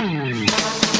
Música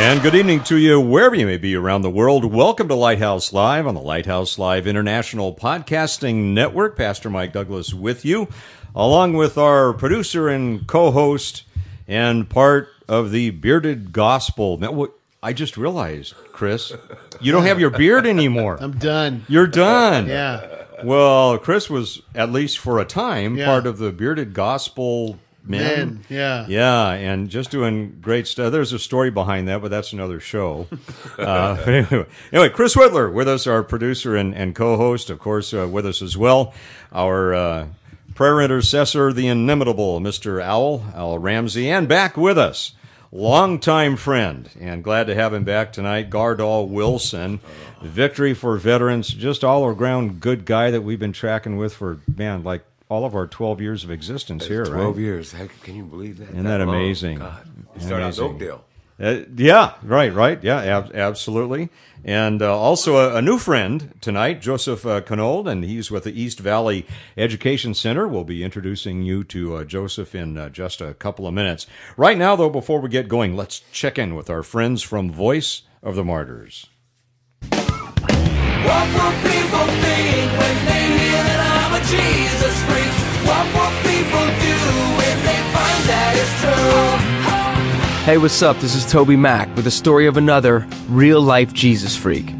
And good evening to you wherever you may be around the world. Welcome to Lighthouse Live on the Lighthouse Live International Podcasting Network. Pastor Mike Douglas with you, along with our producer and co host and part of the Bearded Gospel. Now, I just realized, Chris, you don't have your beard anymore. I'm done. You're done. Yeah. Well, Chris was, at least for a time, Yeah. part of the Bearded Gospel Men. Men, yeah. Yeah, and just doing great stuff. There's a story behind that, but that's another show. uh, but anyway, anyway, Chris Whitler with us, our producer and, and co-host, of course, uh, with us as well. Our uh, prayer intercessor, the inimitable Mr. Owl, Al Ramsey, and back with us, longtime friend, and glad to have him back tonight, Gardol Wilson. Victory for veterans, just all around good guy that we've been tracking with for man, like all of our 12 years of existence here, right? Twelve years. Heck, can you believe that? Isn't that long? amazing? God, you started out Oakdale. Uh, yeah, right, right. Yeah, ab- absolutely. And uh, also a, a new friend tonight, Joseph uh, Konold, and he's with the East Valley Education Center. We'll be introducing you to uh, Joseph in uh, just a couple of minutes. Right now, though, before we get going, let's check in with our friends from Voice of the Martyrs. What will people think when they hear that I'm a Jesus freak? What will people do when they find that it's true? Hey, what's up? This is TobyMac with the story of another real life Jesus freak.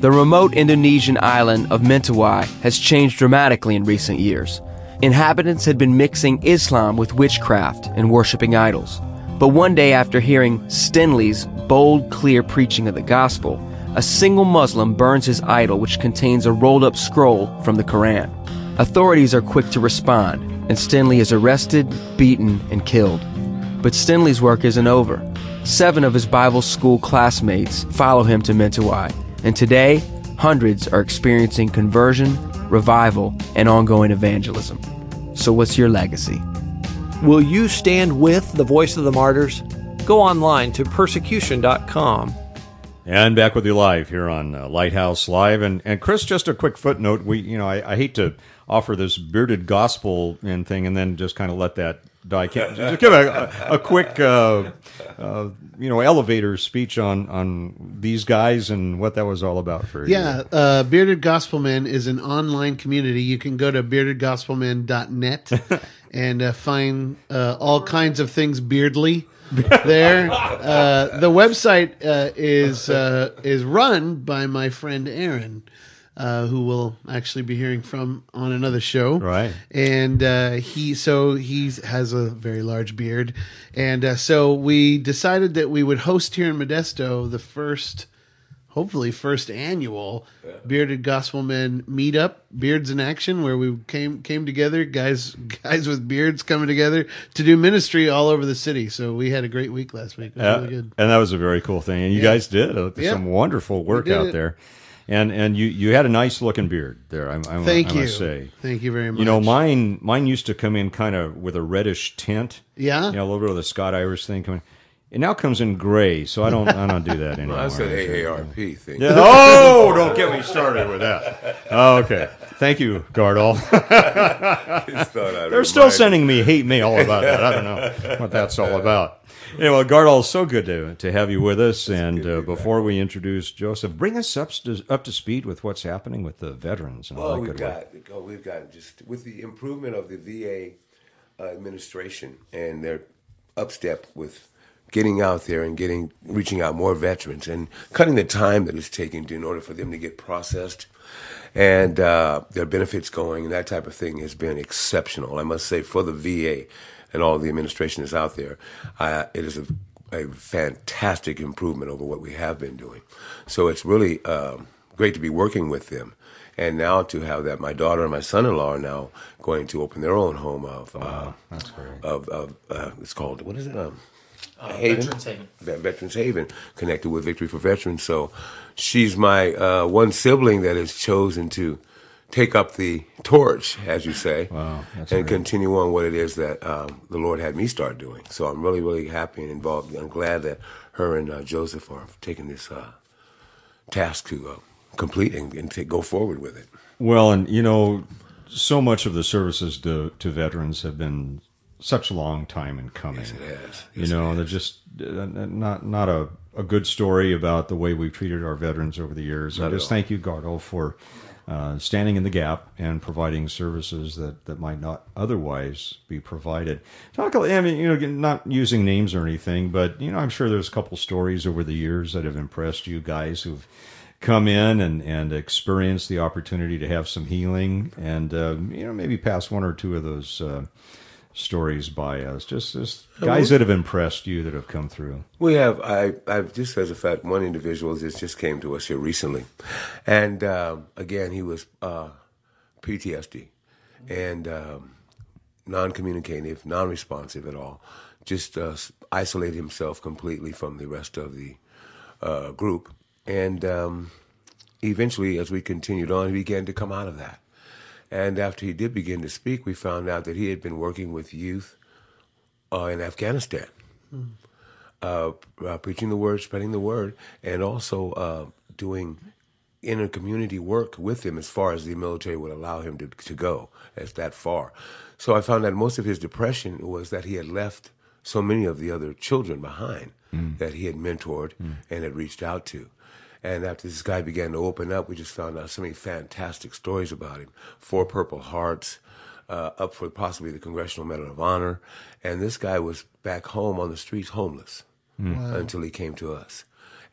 The remote Indonesian island of Mentawai has changed dramatically in recent years. Inhabitants had been mixing Islam with witchcraft and worshiping idols. But one day, after hearing Stenley's bold, clear preaching of the gospel, a single Muslim burns his idol, which contains a rolled up scroll from the Quran. Authorities are quick to respond, and Stenley is arrested, beaten, and killed. But Stenley's work isn't over. Seven of his Bible school classmates follow him to Mentawai, and today, hundreds are experiencing conversion, revival, and ongoing evangelism. So, what's your legacy? Will you stand with the voice of the martyrs? Go online to persecution.com. And back with you live here on uh, Lighthouse Live. And, and Chris, just a quick footnote. We, you know, I, I hate to offer this bearded gospel and thing and then just kind of let that die. Can't, just give a, a, a quick, uh, uh, you know, elevator speech on, on these guys and what that was all about for you. Yeah, uh, Bearded Gospel Men is an online community. You can go to beardedgospelmen.net and uh, find uh, all kinds of things beardly there. Uh, the website uh, is uh, is run by my friend Aaron. Uh, who will actually be hearing from on another show, Right. And uh, he so he has a very large beard, and uh, so we decided that we would host here in Modesto the first hopefully first annual bearded gospel men meetup beards in action where we came came together guys guys with beards coming together to do ministry all over the city so we had a great week last week it was Uh, really good And that was a very cool thing. And you guys did uh, Yeah. some wonderful work out it. there. And and you, you had a nice looking beard there. I, I, thank I you must say. thank you very much You know, mine mine used to come in kind of with a reddish tint. Yeah? You know, a little bit of the Scott Irish thing coming. It now comes in gray, so I don't I don't do that anymore. Well, that's an AARP thing. Yeah. Oh, don't get me started with that. Oh, okay. Thank you, Gardol. Just thought I'd They're still sending me hate mail about that. I don't know what that's all about. Anyway, Gardol, it's so good to to have you with us. And uh, before we introduce Joseph, bring us up to, up to speed with what's happening with the veterans and all Well, that we've good work. got, oh, we've got just with the improvement of the VA uh, administration and their upstep with getting out there and getting reaching out more veterans and cutting the time that it's taking to, in order for them to get processed and uh, their benefits going and that type of thing has been exceptional. I must say, for the VA and all the administration that's out there, uh, it is a, a fantastic improvement over what we have been doing. So it's really um, great to be working with them. And now to have that, my daughter and my son-in-law are now going to open their own home of, uh, That's great. of, of uh, it's called what is it? Um, Uh, Haven? Veterans Haven. Veterans Haven, connected with Victory for Veterans. So she's my uh, one sibling that has chosen to take up the torch, as you say, Wow, and great. continue on what it is that um, the Lord had me start doing. So I'm really, really happy and involved. I'm glad that her and uh, Joseph are taking this uh, task to uh, complete and, and to go forward with it. Well, and you know, so much of the services to, to veterans have been such a long time in coming. Yes, it has. You Yes, it know, they're just uh, not not a, a good story about the way we've treated our veterans over the years. Not at just thank you, Gardo, for uh, standing in the gap and providing services that, that might not otherwise be provided. Talk, I mean, you know, not using names or anything, but you know, I'm sure there's a couple stories over the years that have impressed you guys who've come in and, and experienced the opportunity to have some healing and uh, you know maybe pass one or two of those uh, stories by us just just guys that have impressed you that have come through We have. I. I've just as a fact, one individual just just came to us here recently, and um, again, he was uh, PTSD and um, non-communicative, non-responsive at all. Just uh, isolated himself completely from the rest of the uh, group, and um, eventually, as we continued on, he began to come out of that. And after he did begin to speak, we found out that he had been working with youth uh, in Afghanistan uh, uh, preaching the word, spreading the word, and also uh, doing inner community work with him as far as the military would allow him to, to go, as that far. So I found that most of his depression was that he had left so many of the other children behind that he had mentored and had reached out to. And after this guy began to open up, we just found out so many fantastic stories about him. Four Purple Hearts, uh, up for possibly the Congressional Medal of Honor. And this guy was back home on the streets homeless until he came to us.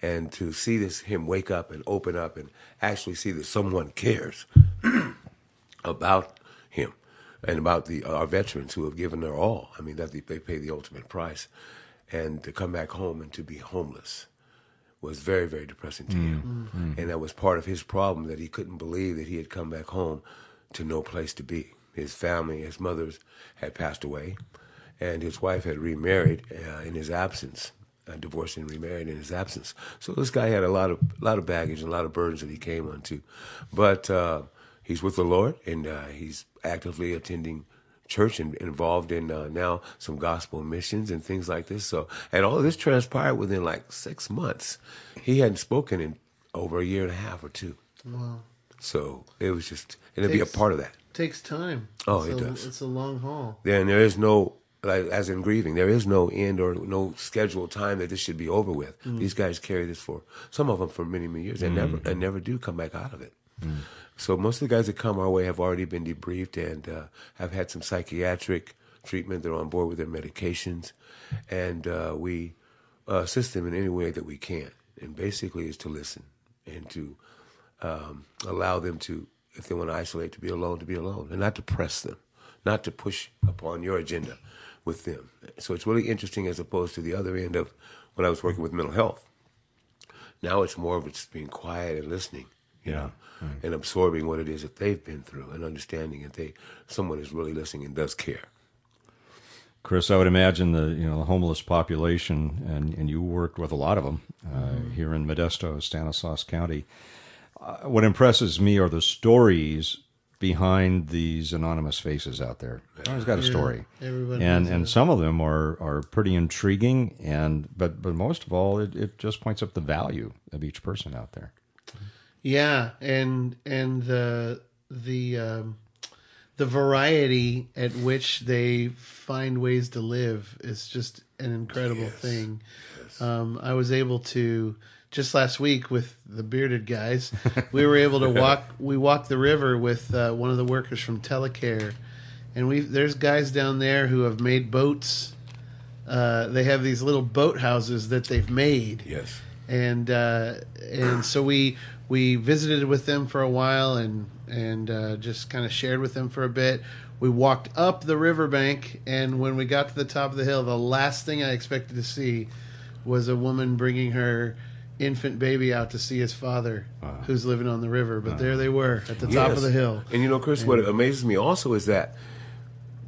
And to see this him wake up and open up and actually see that someone cares about him and about the our veterans who have given their all. I mean that they, they pay the ultimate price, and to come back home and to be homeless was very very depressing to him, and that was part of his problem that he couldn't believe that he had come back home to no place to be. His family, his mother's had passed away, and his wife had remarried uh, in his absence. Uh, divorced and remarried in his absence. So this guy had a lot of lot of baggage and a lot of burdens that he came onto, but uh, he's with the Lord and uh, he's actively attending church and involved in uh, now some gospel missions and things like this. So, and all of this transpired within like six months. He hadn't spoken in over a year and a half or two. Wow. So it was just, and to be a part of that. Takes time. Oh, it's it a, does. It's a long haul. Then there is no, like, as in grieving, there is no end or no scheduled time that this should be over with. These guys carry this for some of them for many, many years, and never and never do come back out of it. So most of the guys that come our way have already been debriefed and uh, have had some psychiatric treatment. They're on board with their medications, and uh, we uh, assist them in any way that we can. And basically, is to listen and to um, allow them to, if they want to isolate, to be alone, to be alone, and not to press them, not to push upon your agenda with them. So it's really interesting as opposed to the other end of when I was working with mental health. Now it's more of just being quiet and listening, you know, and absorbing what it is that they've been through and understanding that they someone is really listening and does care. chris i would imagine the you know the homeless population and and you worked with a lot of them uh, here in modesto stanislaus county. Uh, what impresses me are the stories behind these anonymous faces out there. Everyone's got a story. Everybody and and a- some of them are are pretty intriguing and but but most of all it, it just points up the value of each person out there Yeah, and and the the um, the variety at which they find ways to live is just an incredible thing. Um, I was able to just last week with the bearded guys. we were able to walk. We walked the river with uh, one of the workers from Telecare, and we there's guys down there who have made boats. Uh, they have these little boat houses that they've made Yes. and uh, and so we we visited with them for a while and and uh, just kind of shared with them for a bit. We walked up the riverbank, and when we got to the top of the hill, the last thing I expected to see was a woman bringing her infant baby out to see his father, who's living on the river. But there they were at the top Yes. of the hill. And you know, Chris, what amazes me also is that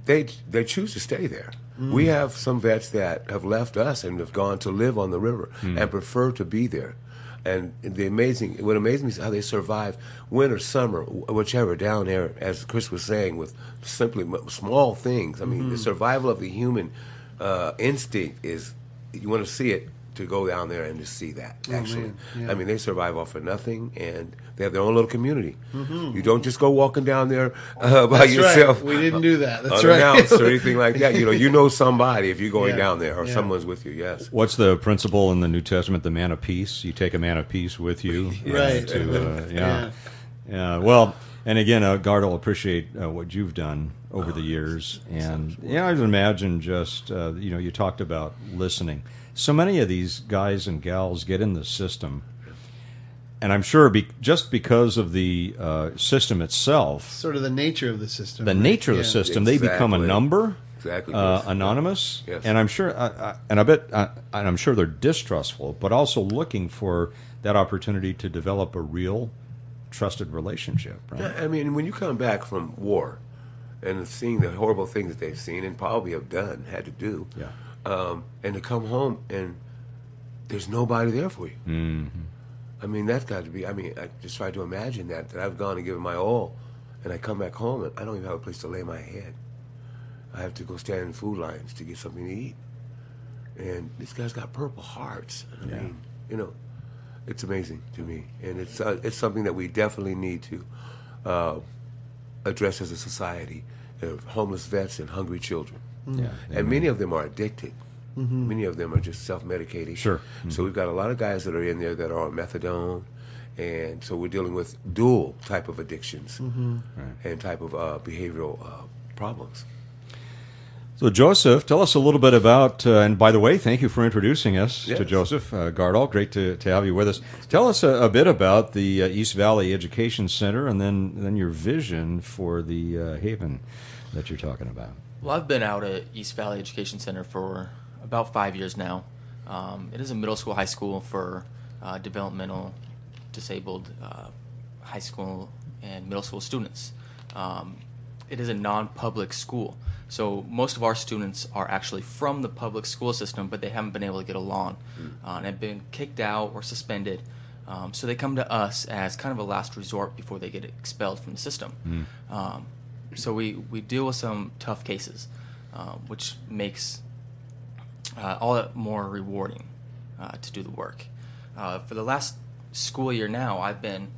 they they choose to stay there. Mm. We have some vets that have left us and have gone to live on the river and prefer to be there. And the amazing, what amazes me is how they survive winter, summer, whichever down there, as Chris was saying, with simply small things. I mean, Mm-hmm. the survival of the human uh, instinct is you want to see it to go down there and to see that. Actually, Oh. Yeah. I mean, they survive off of nothing, and they have their own little community. You don't just go walking down there uh, by Mm-hmm. That's yourself. right. We didn't do that. That's right. or anything like that. You know, you know somebody if you're going Yeah. down there or Yeah. someone's with you. Yes. What's the principle in the New Testament? The man of peace. You take a man of peace with you. uh, Right. To, uh, yeah. yeah. Well, and again, uh, Gard will appreciate uh, what you've done over the years, and yeah, I would imagine just uh, you know you talked about listening. So many of these guys and gals get in the system, and I'm sure be, just because of the uh, system itself, Sort of the nature of the system. the right? nature of the Yeah. system, they become a number, Exactly, uh, anonymous, Yes. and I'm sure, uh, uh, and I bet, uh, and I'm sure they're distrustful, but also looking for that opportunity to develop a real, trusted relationship. Right? Yeah, I mean, when you come back from war and seeing the horrible things that they've seen and probably have done, had to do, Yeah. Um, and to come home and there's nobody there for you. Mm-hmm. I mean, that's got to be. I mean, I just try to imagine that that I've gone and given my all, and I come back home and I don't even have a place to lay my head. I have to go stand in food lines to get something to eat. And this guy's got purple hearts. I mean, you know, it's amazing to me, and it's uh, it's something that we definitely need to uh, address as a society. Of homeless vets and hungry children, Yeah. and many of them are addicted. Many of them are just self-medicating. Sure. So we've got a lot of guys that are in there that are on methadone, and so we're dealing with dual type of addictions and type of uh, behavioral uh, problems. So, Joseph, tell us a little bit about, uh, and by the way, thank you for introducing us to Joseph uh, Gardol. Great to, to have you with us. Tell us a, a bit about the uh, East Valley Education Center and then, then your vision for the uh, Haven that you're talking about. Well, I've been out at East Valley Education Center for about five years now. Um, it is a middle school, high school for uh, developmental disabled uh, high school and middle school students. Um, it is a non-public school, so most of our students are actually from the public school system, but they haven't been able to get along uh, and have been kicked out or suspended. Um, so they come to us as kind of a last resort before they get expelled from the system. Um, so we, we deal with some tough cases, uh, which makes uh, all that more rewarding uh, to do the work. Uh, for the last school year now, I've been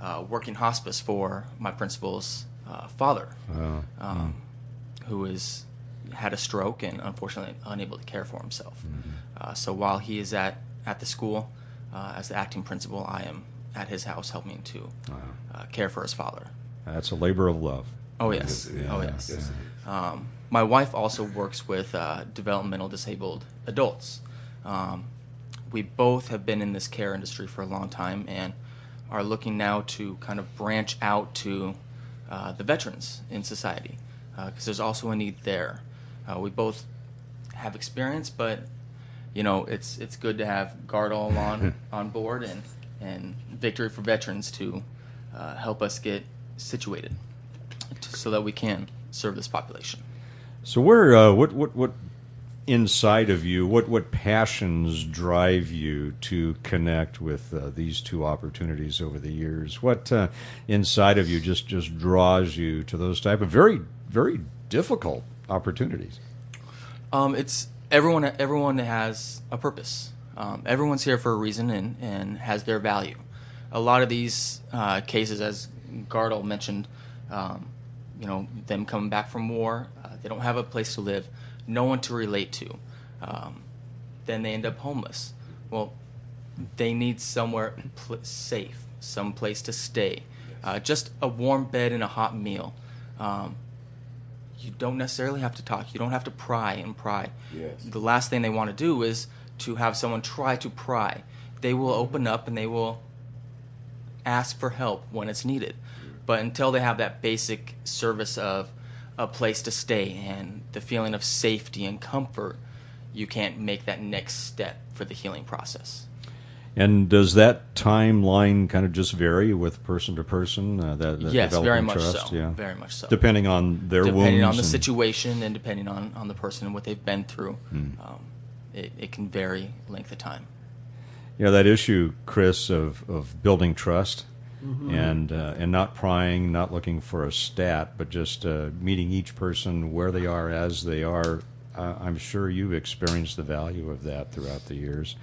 uh, working hospice for my principal's uh, father, um, who is had a stroke and unfortunately unable to care for himself. Uh, so while he is at at the school uh, as the acting principal, I am at his house helping to uh, care for his father. That's a labor of love. Oh yes. Oh yes. Um, my wife also works with uh, developmental disabled adults. Um, we both have been in this care industry for a long time and are looking now to kind of branch out to uh, the veterans in society because there's also a need there. Uh, we both have experience, but you know it's it's good to have Gardol on on board and and Victory for Veterans to uh, help us get situated so that we can serve this population. So, where, uh, what, what, what inside of you, what, what passions drive you to connect with uh, these two opportunities over the years? What uh, inside of you just, just draws you to those type of very, very difficult opportunities? Um, it's everyone. Everyone has a purpose. Um, everyone's here for a reason and, and has their value. A lot of these uh, cases, as Gardol mentioned, um, you know, them coming back from war, uh, they don't have a place to live, no one to relate to. Um, then they end up homeless. Well, they need somewhere pl- safe, some place to stay, uh, just a warm bed and a hot meal. Um, you don't necessarily have to talk. You don't have to pry and pry. Yes. The last thing they want to do is to have someone try to pry. They will open up and they will ask for help when it's needed. But until they have that basic service of a place to stay and the feeling of safety and comfort, you can't make that next step for the healing process. And does that timeline kind of just vary with person to person? Uh, that, that yes, very much trust? so. Yeah. Very much so. Depending on their will. depending on the and- situation and depending on, on the person and what they've been through, Hmm. um, it, it can vary length of time. Yeah, that issue, Chris, of, of building trust Mm-hmm. and uh, and not prying, not looking for a stat, but just uh, meeting each person where they are as they are. Uh, I'm sure you've experienced the value of that throughout the years.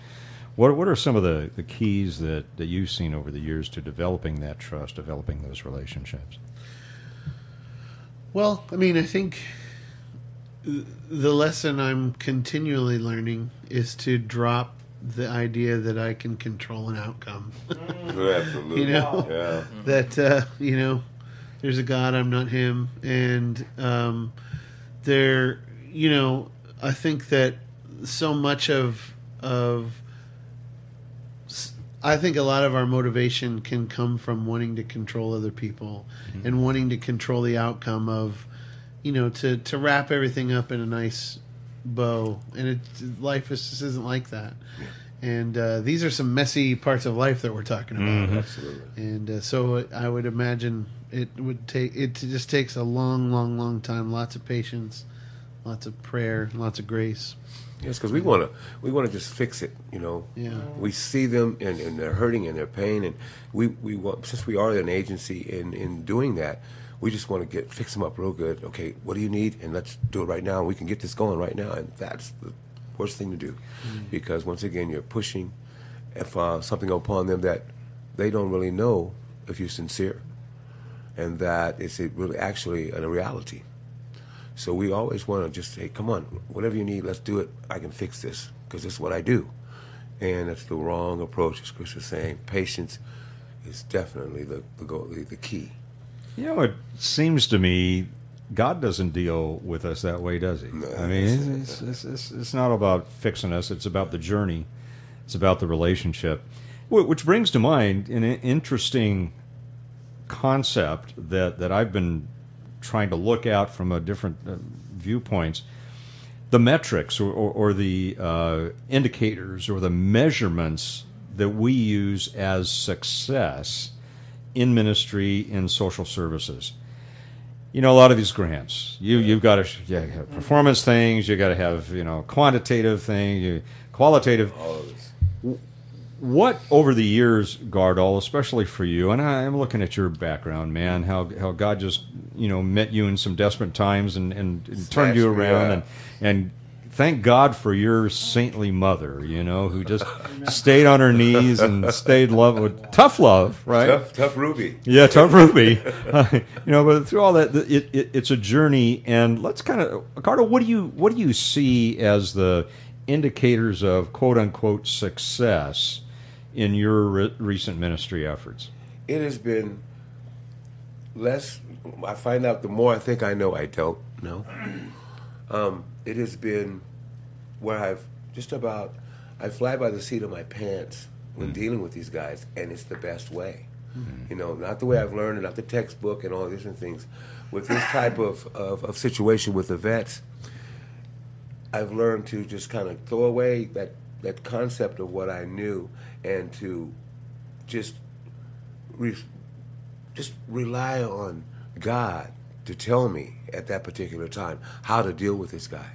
What what are some of the, the keys that, that you've seen over the years to developing that trust, developing those relationships? Well, I mean, I think the lesson I'm continually learning is to drop the idea that I can control an outcome. Absolutely. You know? Yeah. that uh, you know, there's a God, I'm not Him, and um, there, you know, I think that so much of of I think a lot of our motivation can come from wanting to control other people and wanting to control the outcome of, you know, to to wrap everything up in a nice bow. And it life is, just isn't like that. And uh, these are some messy parts of life that we're talking about. Absolutely. And uh, so I would imagine it would take it just takes a long, long, long time. Lots of patience, lots of prayer, lots of grace. Yes, because we want to we want to just fix it. You know, Yeah. we see them and, and they're hurting and they're pain, and we we want since we are an agency in in doing that, we just want to get fix them up real good. Okay, what do you need? And let's do it right now. We can get this going right now, and that's the worst thing to do, because once again you're pushing if uh, something upon them that they don't really know if you're sincere, and that it's really actually a reality. So we always want to just say, come on, whatever you need, let's do it. I can fix this because it's what I do. And that's the wrong approach, as Chris was saying. Patience is definitely the, the, goal, the, the key. You know, it seems to me God doesn't deal with us that way, does he? No, I mean, it's, it's, it's, it's not about fixing us, it's about the journey, it's about the relationship. Which brings to mind an interesting concept that, that I've been trying to look at from a different uh, viewpoints. The metrics or, or, or the uh, indicators or the measurements that we use as success in ministry in social services. You know, a lot of these grants, you you've got to you have performance things, you got to have you know quantitative things, you, qualitative. All of this. What over the years, Gardol, especially for you, and I, I'm looking at your background, man, how how God just you know met you in some desperate times and, and, and turned you around, and and thank God for your saintly mother, you know, who just stayed on her knees and stayed love with tough love, right? Tough, tough Ruby. Yeah, tough Ruby. Uh, you know, but through all that, it, it, it's a journey. And let's kind of, Ricardo, what do you what do you see as the indicators of quote unquote success in your re- recent ministry efforts? It has been less. I find out the more I think I know, I don't know. Um, it has been where I've just about I fly by the seat of my pants when dealing with these guys, and it's the best way. You know, not the way I've learned, not the textbook and all these different things. With this type of, of, of situation with the vets, I've learned to just kind of throw away that, that concept of what I knew and to just re- just rely on God to tell me at that particular time how to deal with this guy.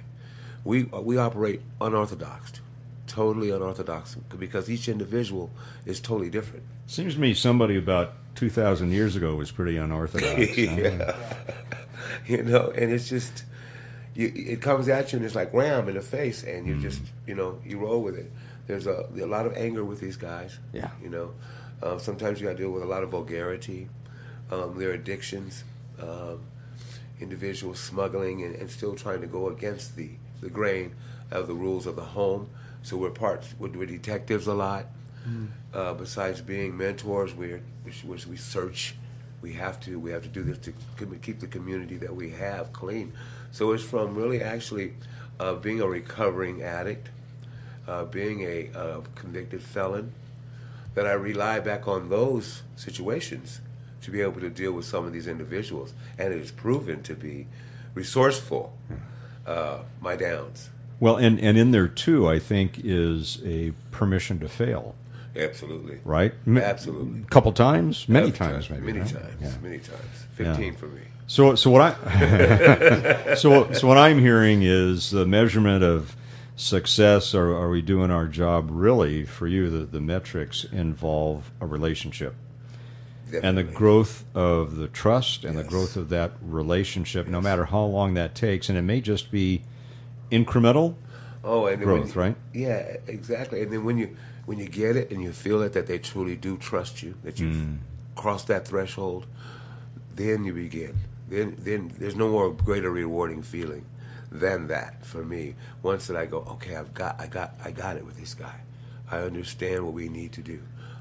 We we operate unorthodox, totally unorthodox, because each individual is totally different. Seems to me somebody about two thousand years ago was pretty unorthodox. yeah. you know, and it's just you, it comes at you and it's like wham in the face, and you just you know you roll with it. There's a, a lot of anger with these guys. Yeah. you know, uh, sometimes you got to deal with a lot of vulgarity, um, their addictions, um, individuals smuggling and, and still trying to go against the the grain of the rules of the home. So we're parts. We're, we're detectives a lot. Uh, besides being mentors, we're which we search. We have to we have to do this to keep the community that we have clean. So it's from really actually uh, being a recovering addict, uh, being a uh, convicted felon, that I rely back on those situations to be able to deal with some of these individuals, and it has proven to be resourceful. Uh, my downs, Well, and, and in there too, I think, is a permission to fail, absolutely, right? Absolutely. A couple times, many times, time, maybe. many right? times, Yeah. many times. Fifteen for me. So, so what I, so, so what I'm hearing is the measurement of success. Are, are we doing our job really for you? The, the metrics involve a relationship and the growth of the trust and the growth of that relationship, no matter how long that takes. And it may just be incremental. Oh, and growth, you- right? Yeah, exactly. And then when you when you get it and you feel it that they truly do trust you, that you've Mm. crossed that threshold, then you begin. Then then there's no more greater rewarding feeling than that for me. Once that I go, okay, I've got I got I got it with this guy. I understand what we need to do.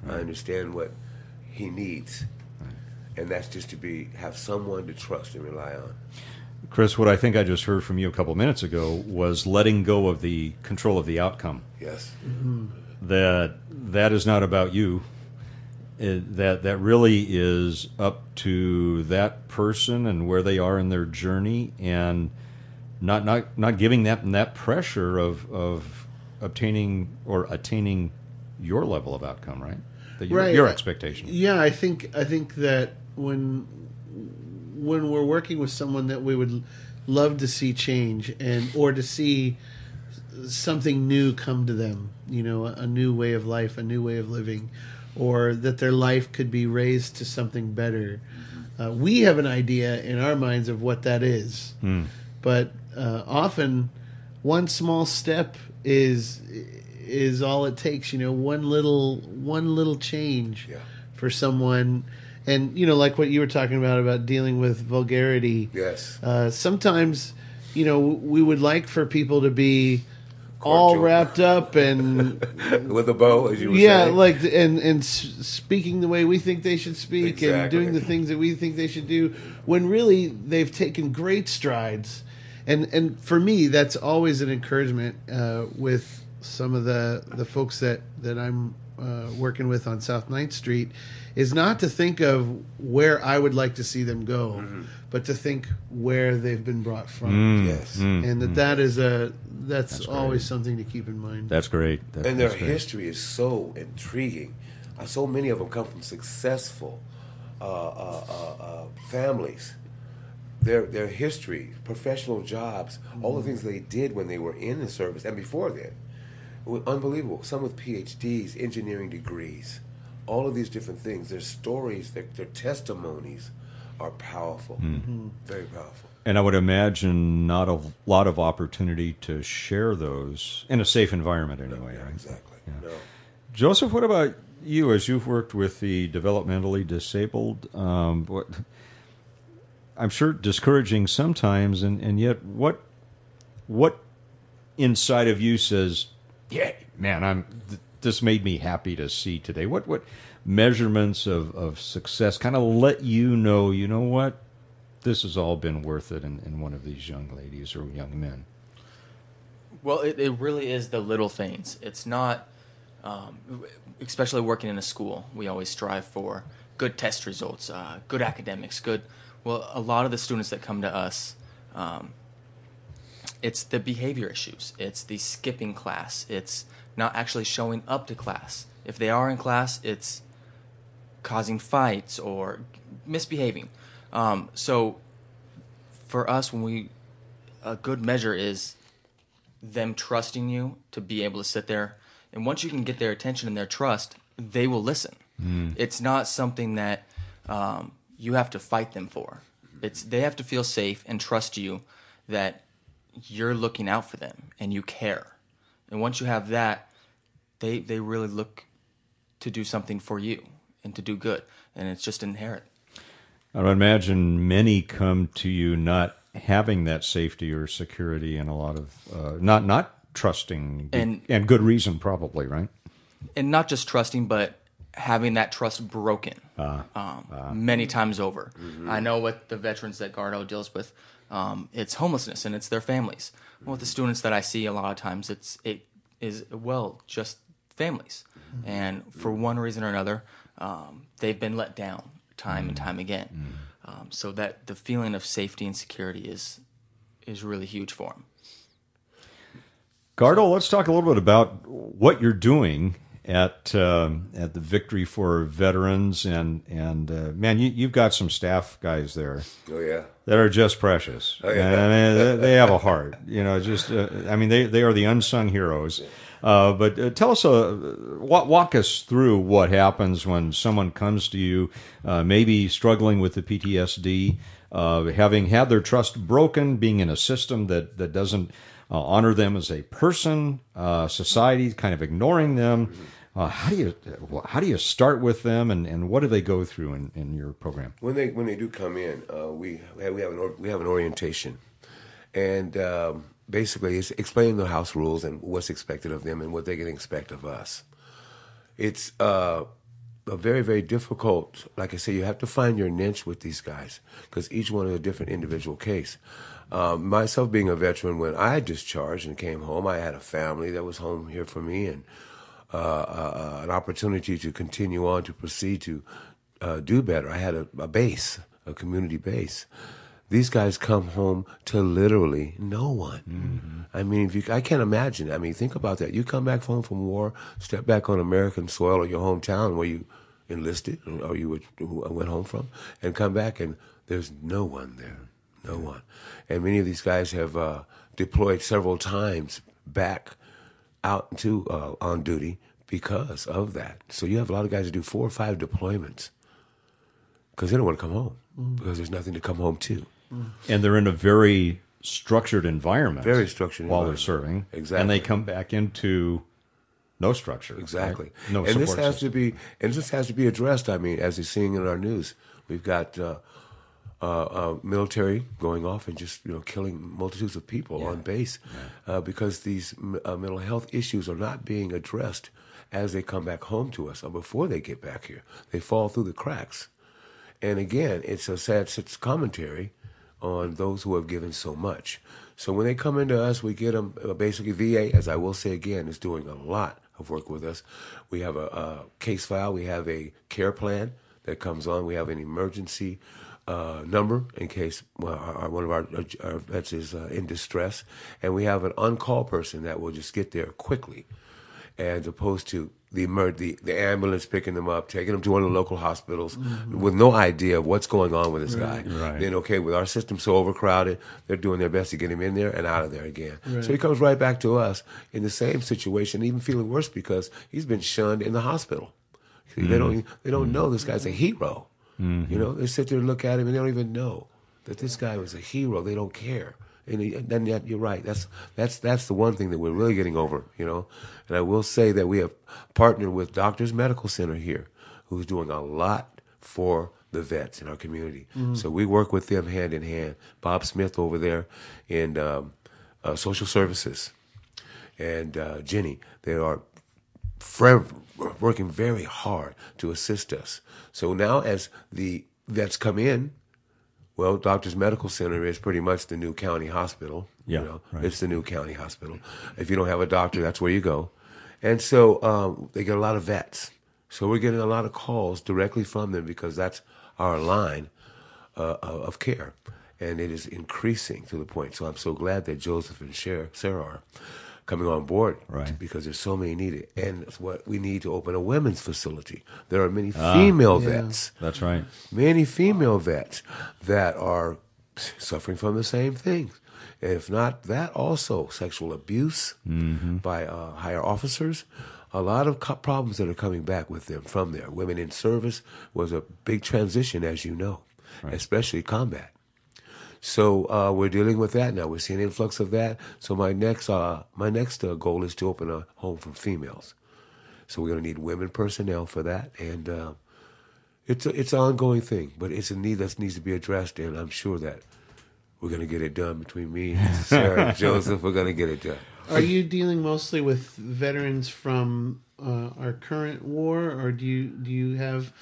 I understand what he needs. And that's just to be have someone to trust and rely on. Chris, what I think I just heard from you a couple minutes ago was letting go of the control of the outcome. Yes. that that is not about you. It, that that really is up to that person and where they are in their journey, and not not not giving that that pressure of of obtaining or attaining your level of outcome, right? That your, Right. your expectation. Yeah, I think I think that when when we're working with someone that we would love to see change and or to see something new come to them, you know, a new way of life, a new way of living, or that their life could be raised to something better. Uh, we have an idea in our minds of what that is, but uh, often one small step is is all it takes. You know, one little one little change Yeah. for someone, and you know, like what you were talking about about dealing with vulgarity. Yes. Uh, sometimes, you know, we would like for people to be all wrapped up and With a bow, as you were yeah, saying. like and and speaking the way we think they should speak and doing the things that we think they should do, when really they've taken great strides. And and for me, that's always an encouragement uh, with some of the the folks that that I'm uh, working with on South 9th Street, is not to think of where I would like to see them go, Mm-hmm. but to think where they've been brought from, yes. and that that is a that's, always something to keep in mind. That's great. That- and their great. history is so intriguing. Uh, so many of them come from successful uh, uh, uh, uh, families. Their their history, professional jobs, all the things they did when they were in the service and before then, were unbelievable. Some with PhDs, engineering degrees, all of these different things. Their stories, their, their testimonies, are powerful, very powerful. And I would imagine not a lot of opportunity to share those in a safe environment anyway. Yeah, right? exactly. No. Joseph, what about you as you've worked with the developmentally disabled? Um, what I'm sure discouraging sometimes, and, and yet what what inside of you says, "Yeah, man, I'm th- this made me happy to see today." What what measurements of, of success kind of let you know, you know what, this has all been worth it in, in one of these young ladies or young men. Well, it, it really is the little things. It's not, um, especially working in a school, we always strive for good test results, uh, good academics, good. Well, a lot of the students that come to us, um, it's the behavior issues. It's the skipping class. It's not actually showing up to class. If they are in class, it's causing fights or misbehaving. Um, so, for us, when we a good measure is them trusting you to be able to sit there. And once you can get their attention and their trust, they will listen. It's not something that um, you have to fight them for. It's they have to feel safe and trust you that you're looking out for them and you care. And once you have that, they they really look to do something for you and to do good. And it's just inherent. I would imagine many come to you not having that safety or security, and a lot of uh, not not trusting, And- and good reason probably, right? and not just trusting, but having that trust broken um, many times over. I know with the veterans that Gardo deals with, um, it's homelessness and it's their families. Well, with the students that I see, a lot of times it's it is well just families, and for one reason or another, um, they've been let down time and time again. Um, so that the feeling of safety and security is is really huge for them. Gardo, let's talk a little bit about what you're doing at um, at the Victory for Veterans, and and uh, man, you, you've got some staff guys there Oh yeah. that are just precious. Oh, yeah. And, I mean, they- have a heart. You know, just uh, I mean, they they are the unsung heroes. Uh, but uh, tell us, uh, walk, walk us through what happens when someone comes to you, uh, maybe struggling with the PTSD, uh, having had their trust broken, being in a system that that doesn't uh, honor them as a person, uh, society kind of ignoring them. Uh, how do you how do you start with them, and, and what do they go through in, in your program? When they when they do come in, uh, we have, we have an we have an orientation, and um, basically it's explaining the house rules and what's expected of them and what they can expect of us. It's uh, a very very difficult. Like I say, you have to find your niche with these guys because each one is a different individual case. Um, myself being a veteran, when I discharged and came home, I had a family that was home here for me and uh, uh, an opportunity to continue on to proceed to uh, do better. I had a, a base, a community base. These guys come home to literally no one. I mean, if you, I can't imagine. I mean, think about that. You come back home from war, step back on American soil or your hometown where you enlisted or you would, went home from, and come back and there's no one there, no one. And many of these guys have uh, deployed several times back out to uh, on duty because of that. So you have a lot of guys that do four or five deployments because they don't want to come home because there's nothing to come home to. and they're in a very structured environment. Very structured while they're serving. Exactly. And they come back into no structure. right? Exactly. No and this has system. to be and this has to be addressed. I mean, as you're seeing in our news, we've got uh, uh, uh, military going off and just you know killing multitudes of people on base uh, because these uh, mental health issues are not being addressed as they come back home to us or before they get back here. They fall through the cracks. And again, it's a sad commentary on those who have given so much. So when they come into us, we get them basically VA, as I will say again, is doing a lot of work with us. We have a, a case file, we have a care plan that comes on, we have an emergency uh, number in case well, our, our, one of our, uh, our uh, vets is uh, in distress, and we have an on-call person that will just get there quickly as opposed to the, emer- the the ambulance picking them up, taking them to one of the local hospitals mm-hmm. with no idea of what's going on with this guy. Right. Then okay, with our system so overcrowded, they're doing their best to get him in there and out of there again. So he comes right back to us in the same situation, even feeling worse because he's been shunned in the hospital. See, They mm-hmm. don't they don't mm-hmm. know this guy's a hero. You know, they sit there and look at him and they don't even know that this guy was a hero. They don't care. And, he, and then yet you're right. That's that's that's the one thing that we're really getting over. You know, and I will say that we have partnered with Doctors Medical Center here, who's doing a lot for the vets in our community. So we work with them hand in hand. Bob Smith over there in um, uh, social services, and uh, Jenny. They are forever working very hard to assist us. So now, as the vets come in, well, Doctors Medical Center is pretty much the new county hospital. Yeah, you know, right. it's the new county hospital. If you don't have a doctor, that's where you go. And so um, they get a lot of vets. So we're getting a lot of calls directly from them because that's our line uh, of care, and it is increasing to the point. So I'm so glad that Joseph and Sarah are coming on board, Right. Because there's so many needed, and it's what we need to open a women's facility. There are many female Yeah. vets That's right. many female vets that are suffering from the same things. If not that, also sexual abuse by uh, higher officers. A lot of co- problems that are coming back with them from there. Women in service was a big transition, as you know, especially combat. So uh, we're dealing with that now. We're seeing an influx of that. So my next uh, my next uh, goal is to open a home for females. So we're going to need women personnel for that, and uh, it's a, it's an ongoing thing, but it's a need that needs to be addressed, and I'm sure that we're going to get it done between me, Sarah, and Joseph. We're going to get it done. Are you dealing mostly with veterans from uh, our current war, or do you do you have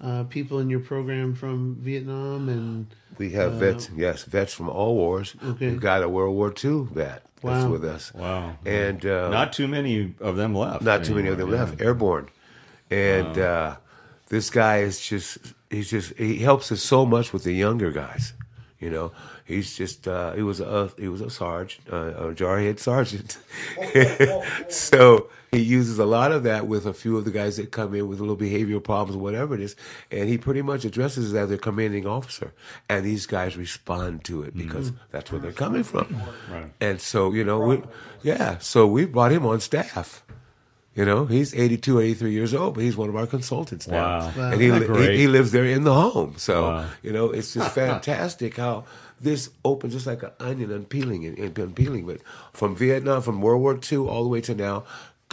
uh, people in your program from Vietnam and We have vets, yes, vets from all wars. Okay. We've got a World War II vet. that's with us. Wow. And uh, Not too many of them left. not too many of them anymore, left. Airborne, and uh, this guy is just he's just he helps us so much with the younger guys. You know, he's just uh, he was a he was a sarge, uh, a jarhead sergeant. so he uses a lot of that with a few of the guys that come in with little behavioral problems, whatever it is, and he pretty much addresses it as their commanding officer. And these guys respond to it because that's where they're coming from. Right. And so you know, we, yeah, so we brought him on staff. You know, he's 82, 83 years old, but he's one of our consultants now. Wow. Wow. And he, li- he, he lives there in the home. So, Wow. you know, it's just fantastic how this opens just like an onion unpeeling and, and unpeeling. But from Vietnam, from World War II all the way to now,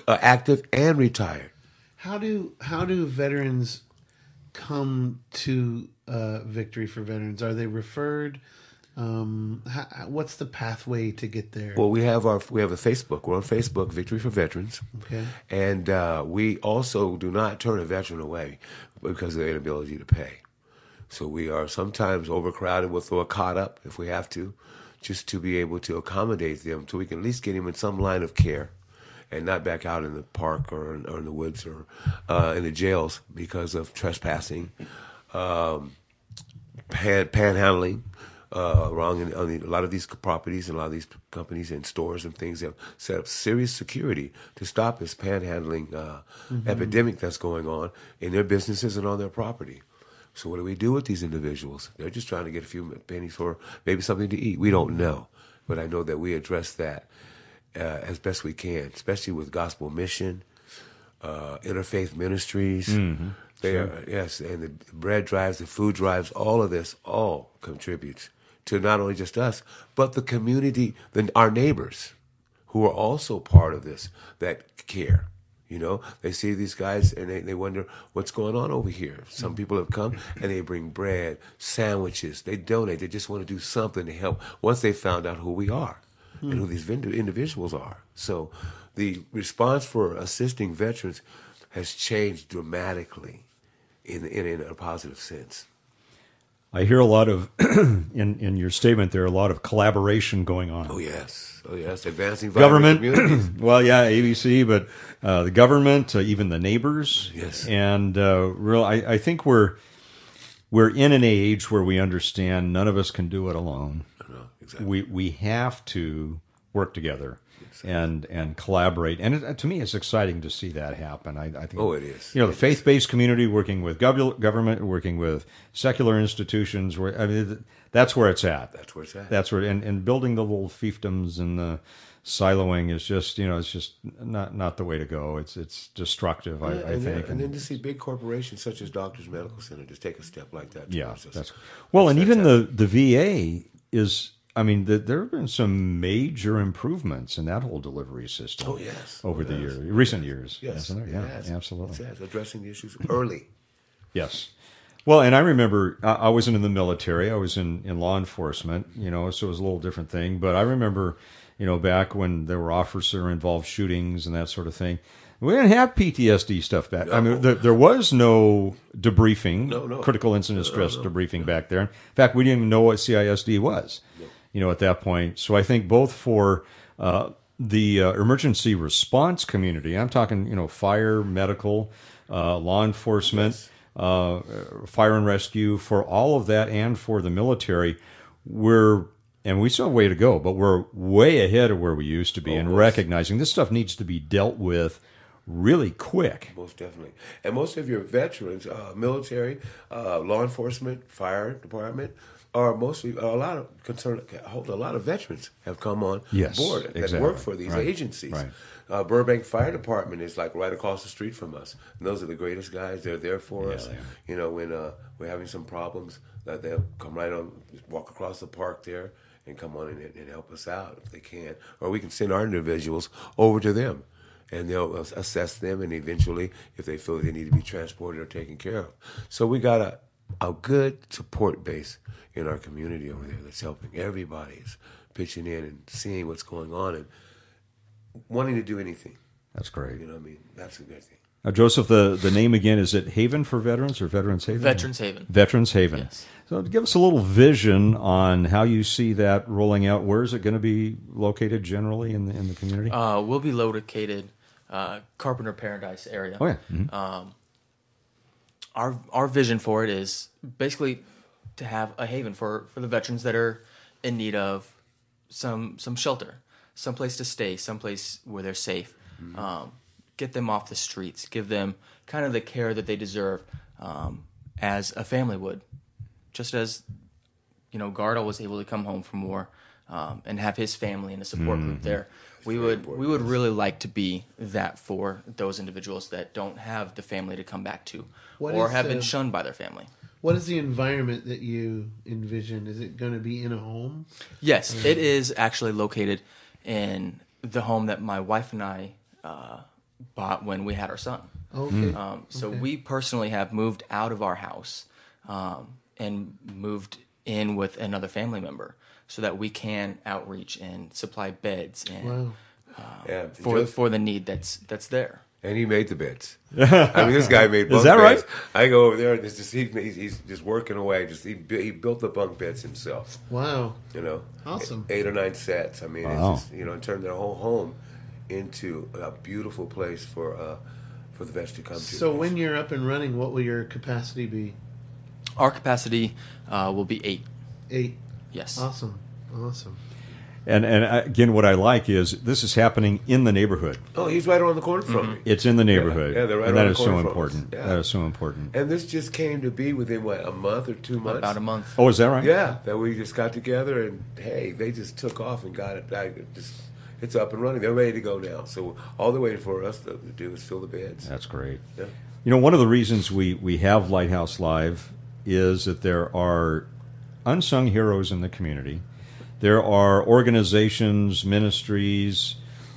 uh, active and retired. How do how do veterans come to uh, Victory for Veterans? Are they referred? Um, how, what's the pathway to get there? Well, we have our we have a Facebook. We're on Facebook, Victory for Veterans. Okay. And uh, we also do not turn a veteran away because of their inability to pay. So we are sometimes overcrowded. We'll throw a cot up if we have to, just to be able to accommodate them, so we can at least get him in some line of care, and not back out in the park or in, or in the woods or uh, in the jails because of trespassing, um, pan, panhandling. Uh, wrong in, on the, a lot of these properties and a lot of these companies and stores and things have set up serious security to stop this panhandling uh, epidemic that's going on in their businesses and on their property. So what do we do with these individuals? They're just trying to get a few pennies for maybe something to eat. We don't know, but I know that we address that uh, as best we can, especially with gospel mission, uh, interfaith ministries. They are yes, and the bread drives, the food drives, all of this all contributes to not only just us, but the community, then our neighbors, who are also part of this that care. You know, they see these guys and they, they wonder what's going on over here. Some people have come and they bring bread, sandwiches, they donate. They just want to do something to help once they found out who we are and who these individuals are. So the response for assisting veterans has changed dramatically in, in, in a positive sense. I hear a lot of in in your statement there a lot of collaboration going on. Oh, yes. Oh, yes. Advancing government communities. well yeah abc but uh, the government uh, even the neighbors Yes. and uh, real I, I think we're we're in an age where we understand none of us can do it alone No, exactly. we we have to work together and and collaborate and it, uh, to me it's exciting to see that happen i, I think Oh, it is. you know the faith-based community working with gov- government working with secular institutions where i mean that's where it's at That's where it's at. that's where and, and building the little fiefdoms and the siloing is just you know it's just not not the way to go it's it's destructive i, Yeah, I and, think then, and then to see big corporations such as Doctors Medical Center just take a step like that. yeah us. that's well and That's even the the va is i mean the, there have been some major improvements in that whole delivery system Oh, yes. over Oh, the yes. year recent years Yes, hasn't there? it yeah absolutely has. Addressing the issues early. Yes. Well, and I remember I, I wasn't in the military. I was in, in law enforcement, you know, so it was a little different thing. But I remember, you know, back when there were officer involved shootings and that sort of thing. We didn't have PTSD stuff back. I mean, there, there was no debriefing, No, no. critical incident stress debriefing back there. In fact, we didn't even know what CISD was, you know, at that point. So I think both for uh, the uh, emergency response community, I'm talking, you know, fire, medical, uh, law enforcement, uh, fire and rescue, for all of that, and for the military, we're and we still have a way to go, but we're way ahead of where we used to be, and most. recognizing this stuff needs to be dealt with really quick. Most definitely. And most of your veterans, uh, military, uh, law enforcement, fire department, are mostly a lot of concern. Hold a lot of veterans have come on Yes, board that exactly. work for these Right, agencies. right. Uh, Burbank Fire Department is like right across the street from us, and those are the greatest guys. They're there for Yeah, us. You know, when uh, we're having some problems, that they'll come right on, walk across the park there, and come on and, and help us out if they can, or we can send our individuals over to them and they'll assess them and eventually if they feel they need to be transported or taken care of so we got a, a good support base in our community over there that's helping Everybody's pitching in and seeing what's going on and wanting to do anything That's great. You know what I mean? That's a good thing. Now, Joseph, the, the name again is it Haven for Veterans or Veterans Haven? Veterans Haven. Veterans Haven. Yes. So, give us a little vision on how you see that rolling out. Where is it going to be located generally in the in the community? Uh, we'll be located uh, Carpenter Paradise area. oh yeah, Mhm. Um, our our vision for it is basically to have a haven for, for the veterans that are in need of some some shelter, some place to stay, some place where they're safe. Um, get them off the streets, give them kind of the care that they deserve, um, as a family would, just as you know Gardol was able to come home from war um, and have his family and a support group there. We would we would really like to be that for those individuals that don't have the family to come back to, What or is have been shunned by their family. What is the environment that you envision? Is it going to be in a home? Yes, it is actually located in the home that my wife and I uh, bought when we had our son. Okay. Um, so Okay. we personally have moved out of our house um, and moved in with another family member so that we can outreach and supply beds and wow. Yeah. for Just- for the need that's that's there. and he made the beds. I mean, this guy made bunk Is that right? beds. I go over there and it's just he, he's, he's just working away. Just he, he built the bunk beds himself. Wow. You know, Awesome. Eight or nine sets. I mean, Wow. it's just, you know, and turned their whole home into a beautiful place for uh, for the vets to come to. So when you're up and running, what will your capacity be? Our capacity uh, will be eight. Eight. Yes. Awesome. Awesome. and and again, what I like is this is happening in the neighborhood. oh, he's right around the corner from mm-hmm. me. It's in the neighborhood, yeah, they're right and that around is the so corner from us. important. Yeah. That is so important. And this just came to be within what a month or two months. About a month. Oh, is that right? Yeah, that we just got together and hey, they just took off and got it. I just it's up and running. They're ready to go now. So all they're waiting for us to do is fill the beds. That's great. Yeah. You know, one of the reasons we, we have Lighthouse Live is that there are unsung heroes in the community. There are organizations, ministries,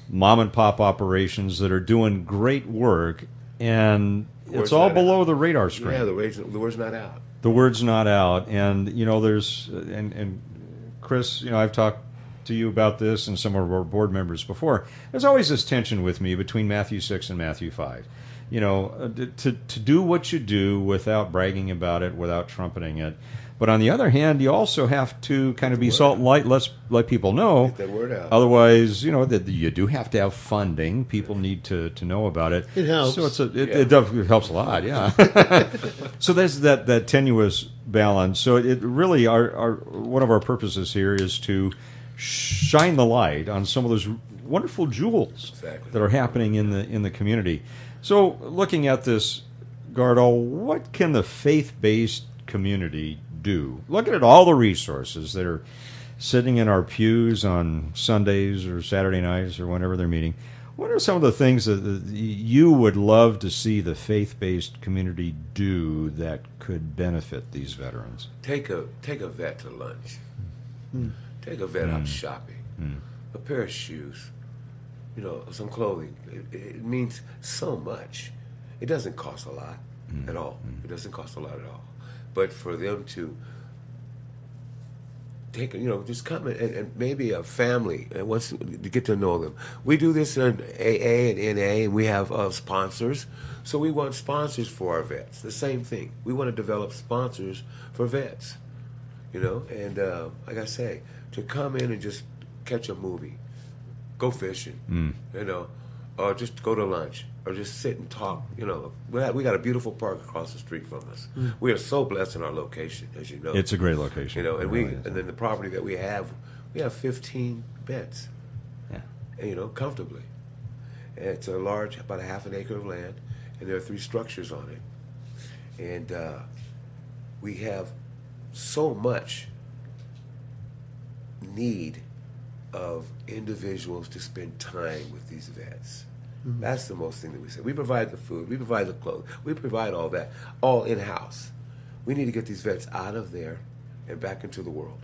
mom and pop operations that are doing great work, and it's all below out. the radar screen. Yeah, the word's, the word's not out. the word's not out and you know there's and and chris you know i've talked to you about this and some of our board members before there's always this tension with me between matthew 6 and matthew 5 you know uh, to to do what you do without bragging about it without trumpeting it but on the other hand you also have to kind of be salt and light Let's let people know Get that word out. otherwise you know that you do have to have funding people need to to know about it It helps. so it's a it, Yeah. it, does- it helps a lot yeah so there's that, that tenuous balance. So it really our, our one of our purposes here is to shine the light on some of those wonderful jewels Exactly. that are happening in the in the community. So looking at this, Gardol, what can the faith based community do? Looking at all the resources that are sitting in our pews on Sundays or Saturday nights or whenever they're meeting. What are some of the things that that you would love to see the faith-based community do that could benefit these veterans? Take a take a vet to lunch. Hmm. Take a vet out hmm. shopping. Hmm. A pair of shoes. You know, some clothing. It, it means so much. It doesn't cost a lot at all. It doesn't cost a lot at all. But for them to take you know just come and, and maybe a family and once to get to know them. We do this in aa and na and we have uh, sponsors. So we want sponsors for our vets. The same thing. We want to develop sponsors for vets you know? And uh, like i say to come in and just catch a movie go fishing you know or just go to lunch or just sit and talk you know we got, we got a beautiful park across the street from us we are so blessed in our location as you know It's a great location. you know, and It we is. and then the property that we have, we have 15 beds, Yeah. you know, comfortably. And it's a large, about a half an acre of land, and there are three structures on it. And uh, we have so much need of individuals to spend time with these vets. Mm-hmm. That's the most thing that we say. We provide the food, we provide the clothes, we provide all that, all in house. We need to get these vets out of there and back into the world,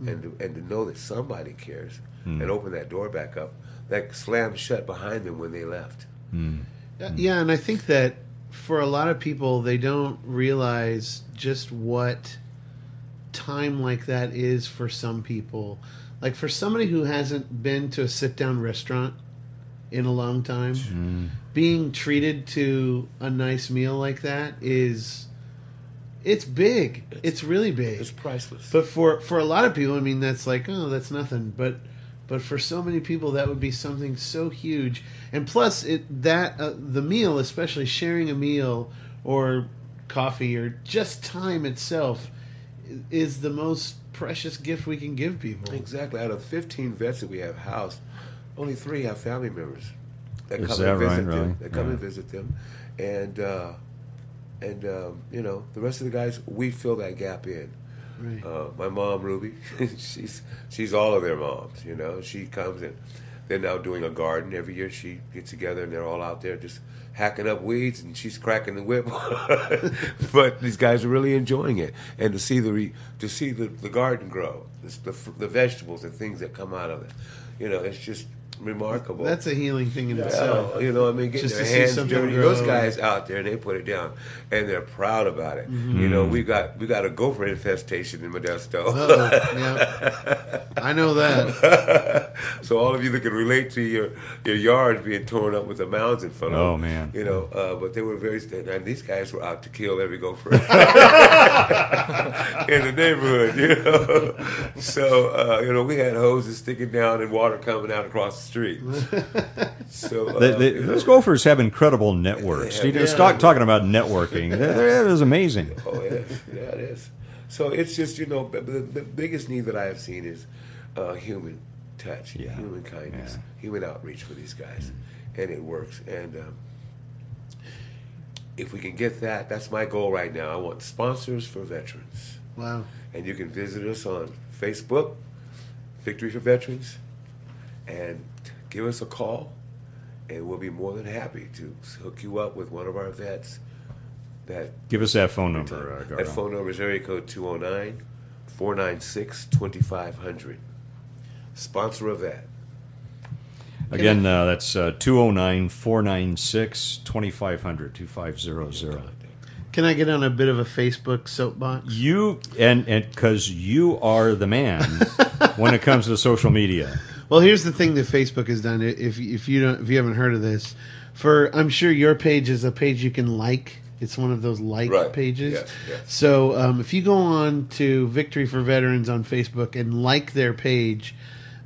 mm-hmm. and to, and to know that somebody cares, mm-hmm. and open that door back up that slammed shut behind them when they left. Uh, Yeah, and I think that for a lot of people, they don't realize just what time like that is for some people. Like for somebody who hasn't been to a sit down restaurant in a long time. Being treated to a nice meal like that is it's big. It's, really big. It's priceless. But for for a lot of people, I mean, that's like, oh, that's nothing. But but for so many people, that would be something so huge. And plus, it that uh, the meal, especially sharing a meal or coffee or just time itself, is the most precious gift we can give people. Exactly. Out of 15 vets that we have housed, only three have family members that Is come that and visit right, them. really? That come Yeah. and visit them, and uh, and um, you know the rest of the guys, we fill that gap in. Right. Uh, my mom Ruby, she's she's all of their moms. You know, she comes and they're now doing a garden every year. She gets together and they're all out there just hacking up weeds and she's cracking the whip. but these guys are really enjoying it, and to see the re, to see the, the garden grow, the, the the vegetables and things that come out of it, you know, it's just remarkable. That's a healing thing in Yeah, itself. you know, I mean, getting Just their to see hands something dirty. Those guys out there, and they put it down, and they're proud about it. Mm-hmm. You know, we got we got a gopher infestation in Modesto. Uh-oh, yeah. I know that. so all of you that can relate to your your yards being torn up with the mounds in front of Oh, them, man. you know. Uh, but they were very, and these guys were out to kill every gopher in the neighborhood, you know. So uh, you know, we had hoses sticking down and water coming out across the street. So uh, They, they, those gophers have incredible networks. They You have- just yeah. talk, talking about networking. That, that is amazing. Oh yeah, yeah, it is. So it's just you know the, the, the biggest need that I have seen is uh, human touch, Yeah. human kindness, Yeah. human outreach for these guys, and it works. And um, if we can get that, that's my goal right now. I want sponsors for veterans, Wow. and you can visit us on Facebook, Victory for Veterans, and give us a call, and we'll be more than happy to hook you up with one of our vets that Give us that phone number, uh, that phone number is area code 209 496 2500. Sponsor of that. Again, uh, that's uh, 209 496 2500 2500. Can I get on a bit of a Facebook soapbox? You, and because you are the man when it comes to social media. Well, here's the thing that Facebook has done. If if you don't, if you haven't heard of this, for I'm sure your page is a page you can like. It's one of those like Right. pages. Yes, yes. So um, if you go on to Victory for Veterans on Facebook and like their page,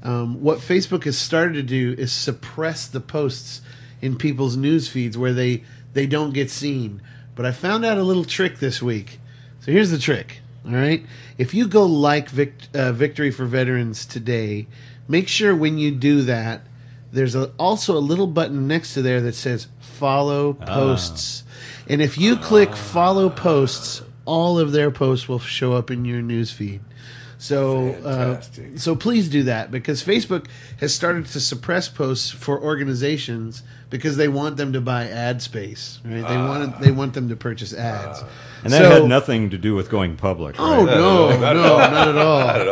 um, what Facebook has started to do is suppress the posts in people's news feeds where they they don't get seen. But I found out a little trick this week. So here's the trick. All right, if you go like uh, Victory for Veterans today, make sure when you do that, there's a, also a little button next to there that says follow ah. posts. And if you click follow posts, all of their posts will show up in your news feed. So, uh, so please do that because Facebook has started to suppress posts for organizations because they want them to buy ad space. Right? They want ah. they want them to purchase ah. ads. And that So- had nothing to do with going public. Oh right? no, no, not at all. Not at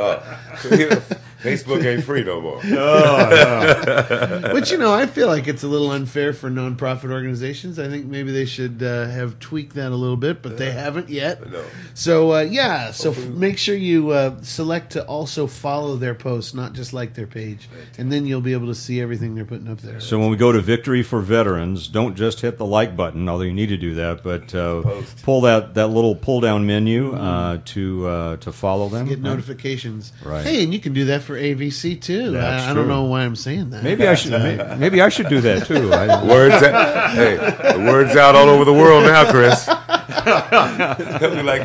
all. You know, Facebook ain't free no more. But you know, I feel like it's a little unfair for nonprofit organizations. I think maybe they should uh, have tweaked that a little bit, but they haven't yet. No. So uh, yeah, so f- make sure you uh, select to also follow their posts, not just like their page, and then you'll be able to see everything they're putting up there. So when we go to Victory for Veterans, don't just hit the like button, although you need to do that, but uh, pull that, that little pull down menu uh, to uh, to follow them. Get notifications. Right. Hey, and you can do that for AVC too. That's I, I don't know why I'm saying that. Maybe I should. may- Maybe I should do that too. I, Words out, hey, the word's out all over the world now, Chris. They'll be like,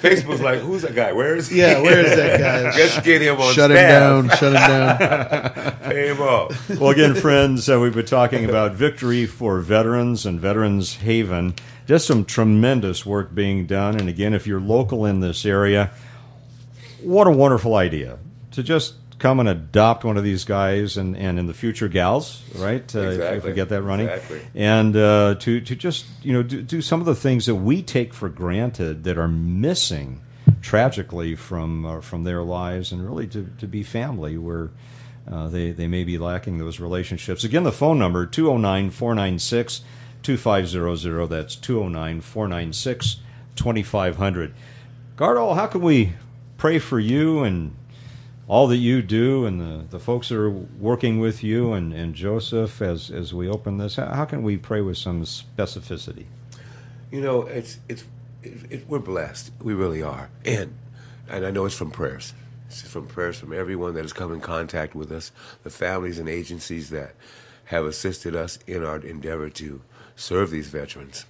Facebook's like, who's that guy? Where is he? Yeah, where is that guy? Let's get him on Shut him down. Shut him down. Pay him off. well, again, friends, uh, we've been talking about Victory for Veterans and Veterans Haven. Just some tremendous work being done. And again, if you're local in this area, what a wonderful idea to just come and adopt one of these guys and, and in the future gals, right? Uh, if- If, we get that running. Exactly. And uh, to, to just, you know, do, do some of the things that we take for granted that are missing tragically from uh, from their lives and really to, to be family where uh, they, they may be lacking those relationships. Again, the phone number 209 496 2500. That's 209 496 2500. Gardol, how can we pray for you and all that you do and the, the folks that are working with you and, and Joseph as, as we open this, how, how can we pray with some specificity? You know, it's it's it, it, we're blessed. We really are, and and I know it's from prayers. It's from prayers from everyone that has come in contact with us, the families and agencies that have assisted us in our endeavor to serve these veterans.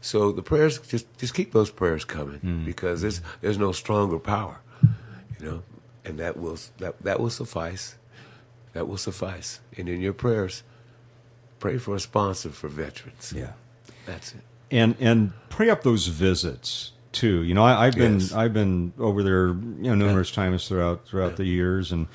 So the prayers, just just keep those prayers coming mm. because there's there's no stronger power, you know, and that will that that will suffice. That will suffice. And in your prayers, pray for a sponsor for veterans. Yeah. That's it. and and pray up those visits too. You know, I, I've been Yes. I've been over there, you know, numerous times throughout throughout the years, and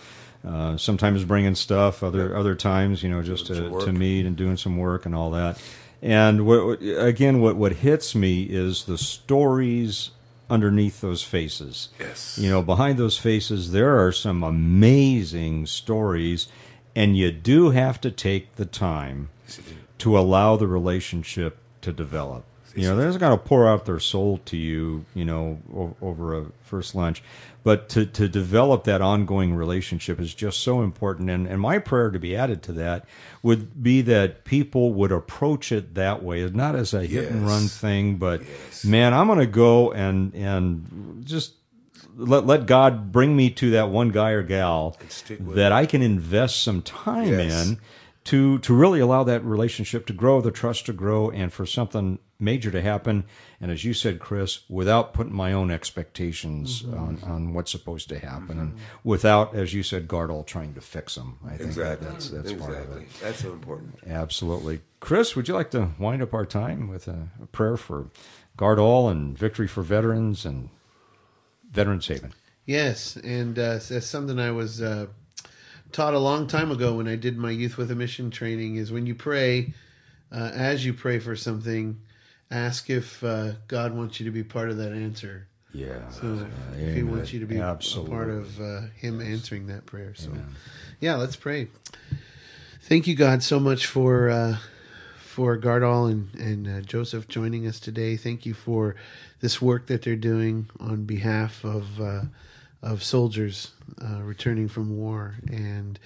uh, sometimes bringing stuff. Other other times, you know, just Doing to, to meet and doing some work and all that. And what- again, what what hits me is the stories underneath those faces. Yes. You know, behind those faces, there are some amazing stories, and you do have to take the time to allow the relationship to develop. You know, they're just going to pour out their soul to you, you know, over a first lunch. But to, to develop that ongoing relationship is just so important. And, and my prayer to be added to that would be that people would approach it that way, not as a hit and run thing, but man, I'm going to go and, and just let, let God bring me to that one guy or gal that I can invest some time Yes. in to to really allow that relationship to grow, the trust to grow, and for something major to happen. And as you said, Chris, without putting my own expectations Mm-hmm. on, on what's supposed to happen, and without, as you said, Gardol trying to fix them. I think Exactly. that's that's part of it. That's so important. Absolutely, Chris. Would you like to wind up our time with a, a prayer for Gardol and victory for veterans and Veterans Haven? Yes, and uh, that's something I was uh, taught a long time ago when I did my youth with a mission training. Is when you pray, uh, as you pray for something, ask if uh, God wants you to be part of that answer. Yeah. So if He wants you to be a part of uh, Him answering that prayer. So, yeah, let's pray. Thank you, God, so much for uh, for Gardol and and uh, Joseph joining us today. Thank you for this work that they're doing on behalf of uh, of soldiers uh, returning from war. And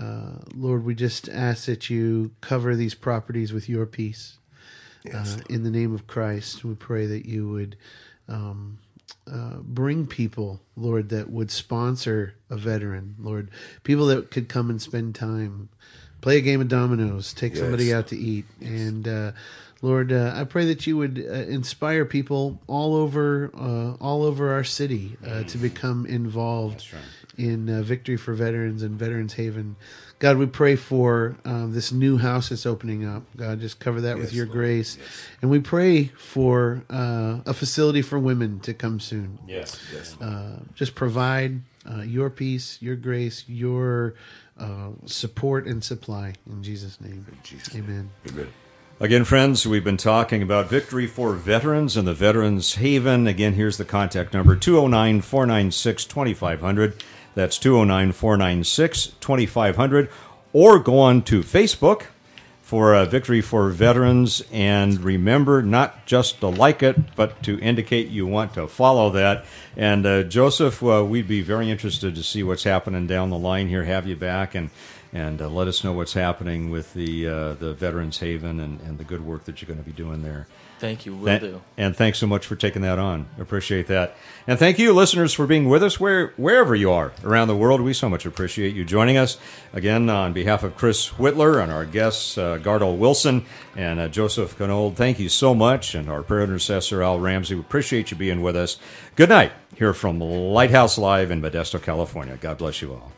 uh, Lord, we just ask that you cover these properties with your peace. Uh, in the name of Christ, we pray that you would um, uh, bring people, Lord, that would sponsor a veteran, Lord, people that could come and spend time, play a game of dominoes, take somebody out to eat, and uh, Lord, uh, I pray that you would uh, inspire people all over, uh, all over our city uh, to become involved in uh, Victory for Veterans and Veterans Haven. God, we pray for um, this new house that's opening up. God, just cover that with your Lord. grace. And we pray for uh, a facility for women to come soon. Yes. Yes. Uh, just provide uh, your peace, your grace, your uh, support and supply. In Jesus' name. Jesus' Amen. Amen. Again, friends, we've been talking about victory for veterans and the Veterans Haven. Again, here's the contact number 209 496 2500. That's 209 496 2500. Or go on to Facebook for uh, Victory for Veterans. And remember not just to like it, but to indicate you want to follow that. And uh, Joseph, uh, we'd be very interested to see what's happening down the line here, have you back, and and uh, let us know what's happening with the uh, the Veterans Haven and, and the good work that you're going to be doing there. Thank you. Will do. And thanks so much for taking that on. Appreciate that. And thank you, listeners, for being with us where, wherever you are around the world. We so much appreciate you joining us. Again, on behalf of Chris Whitler and our guests, uh, Gardol Wilson and uh, Joseph Konold, thank you so much. And our prayer intercessor, Al Ramsey, we appreciate you being with us. Good night here from Lighthouse Live in Modesto, California. God bless you all.